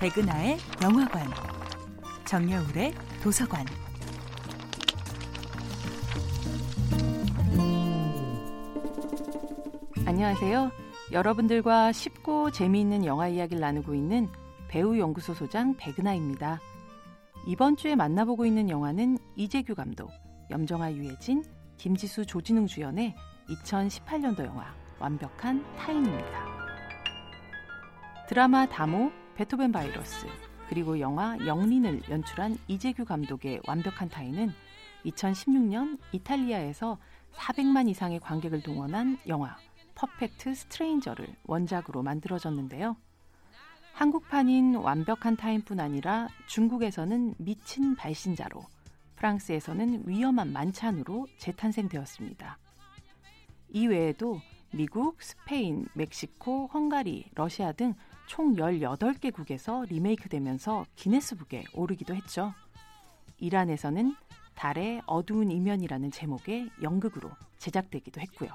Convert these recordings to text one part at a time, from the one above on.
백은하의 영화관, 정여울의 도서관. 안녕하세요. 여러분들과 쉽고 재미있는 영화 이야기를 나누고 있는 배우 연구소 소장 백은하입니다. 이번 주에 만나보고 있는 영화는 이재규 감독, 염정아 유해진, 김지수 조진웅 주연의 2018년도 영화 완벽한 타인입니다. 드라마 다모, 베토벤 바이러스, 그리고 영화 영린을 연출한 이재규 감독의 완벽한 타인은 2016년 이탈리아에서 400만 이상의 관객을 동원한 영화 퍼펙트 스트레인저를 원작으로 만들어졌는데요. 한국판인 완벽한 타인뿐 아니라 중국에서는 미친 발신자로, 프랑스에서는 위험한 만찬으로 재탄생되었습니다. 이 외에도 미국, 스페인, 멕시코, 헝가리, 러시아 등 총 18개국에서 리메이크되면서 기네스북에 오르기도 했죠. 이란에서는 달의 어두운 이면이라는 제목의 연극으로 제작되기도 했고요.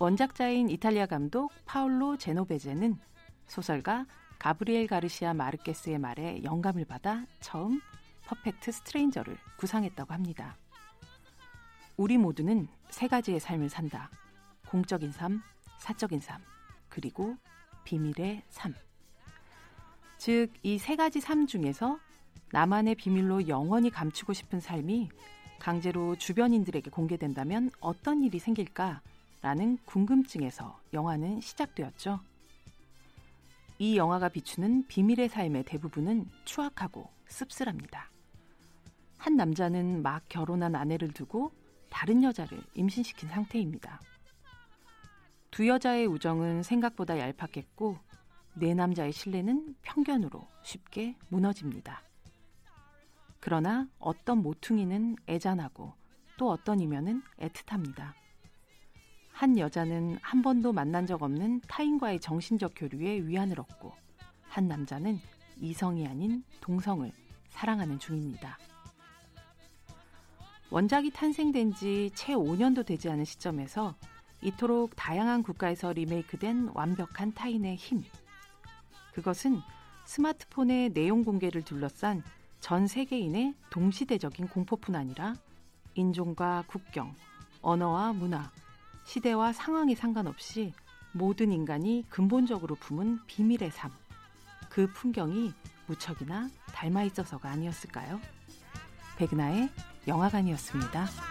원작자인 이탈리아 감독 파울로 제노베제는 소설가 가브리엘 가르시아 마르케스의 말에 영감을 받아 처음 Perfect Stranger를 구상했다고 합니다. 우리 모두는 세 가지의 삶을 산다. 공적인 삶, 사적인 삶, 그리고 비밀의 삶. 즉, 이 세 가지 삶 중에서 나만의 비밀로 영원히 감추고 싶은 삶이 강제로 주변인들에게 공개된다면 어떤 일이 생길까라는 궁금증에서 영화는 시작되었죠. 이 영화가 비추는 비밀의 삶의 대부분은 추악하고 씁쓸합니다. 한 남자는 막 결혼한 아내를 두고 다른 여자를 임신시킨 상태입니다. 두 여자의 우정은 생각보다 얄팍했고 네 남자의 신뢰는 편견으로 쉽게 무너집니다. 그러나 어떤 모퉁이는 애잔하고 또 어떤 이면은 애틋합니다. 한 여자는 한 번도 만난 적 없는 타인과의 정신적 교류에 위안을 얻고 한 남자는 이성이 아닌 동성을 사랑하는 중입니다. 원작이 탄생된 지 채 5년도 되지 않은 시점에서 이토록 다양한 국가에서 리메이크된 완벽한 타인의 힘. 그것은 스마트폰의 내용 공개를 둘러싼 전 세계인의 동시대적인 공포뿐 아니라 인종과 국경, 언어와 문화, 시대와 상황에 상관없이 모든 인간이 근본적으로 품은 비밀의 삶. 그 풍경이 무척이나 닮아 있어서가 아니었을까요? 백나의 영화관이었습니다.